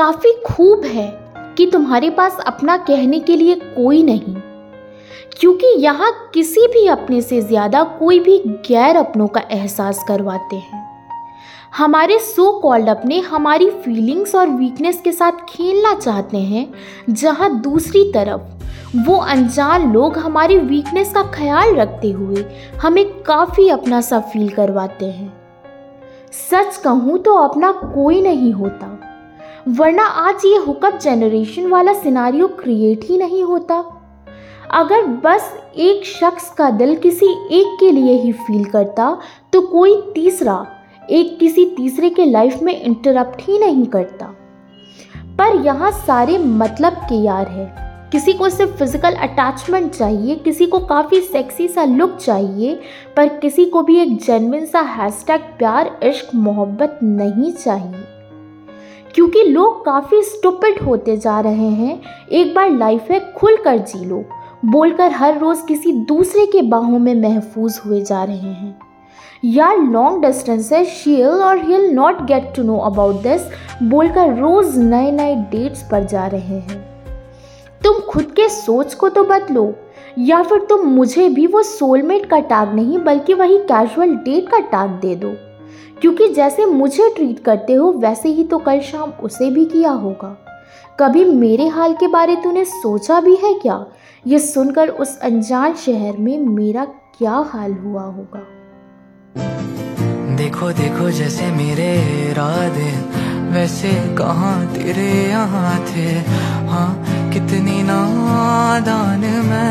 काफ़ी खूब है कि तुम्हारे पास अपना कहने के लिए कोई नहीं। क्योंकि यहाँ किसी भी अपने से ज़्यादा कोई भी गैर अपनों का एहसास करवाते हैं। हमारे सो कॉल्ड अपने हमारी फीलिंग्स और वीकनेस के साथ खेलना चाहते हैं, जहाँ दूसरी तरफ़ वो अनजान लोग हमारी वीकनेस का ख्याल रखते हुए हमें काफ़ी अपना सा फील करवाते हैं। सच कहूँ तो अपना कोई नहीं होता। वरना आज ये हुकअप जनरेशन वाला सिनारियो क्रिएट ही नहीं होता। अगर बस एक शख्स का दिल किसी एक के लिए ही फील करता तो कोई तीसरा एक किसी तीसरे के लाइफ में इंटरप्ट ही नहीं करता। पर यहाँ सारे मतलब के यार है। किसी को सिर्फ़ फ़िज़िकल अटैचमेंट चाहिए, किसी को काफ़ी सेक्सी सा लुक चाहिए, पर किसी को भी एक जेनविन सा हैशटैग प्यार, इश्क, मोहब्बत नहीं चाहिए। क्योंकि लोग काफ़ी स्टुपिड होते जा रहे हैं। एक बार लाइफ है खुल कर जी लो। बोलकर हर रोज़ किसी दूसरे के बाहों में महफूज हुए जा रहे हैं। यार लॉन्ग डिस्टेंस है शील और he'll not get to know about this बोलकर रोज़ नए नए डेट्स पर जा रहे हैं। तुम खुद के सोच को तो बदलो, या फिर तुम मुझे भी वो सोलमेट का टैग नहीं, बल्कि वही कैजुअल डेट का टैग दे दो। क्योंकि जैसे मुझे ट्रीट करते हो, वैसे ही तो कल शाम उसे भी किया होगा। कभी मेरे हाल के बारे तूने सोचा भी है क्या? ये सुनकर उस अनजान शहर में मेरा क्या हाल हुआ होगा? देखो देखो जैसे मेरे इरादे, वैसे कहाँ तेरे यहाँ थे? हाँ कितनी नादान मैं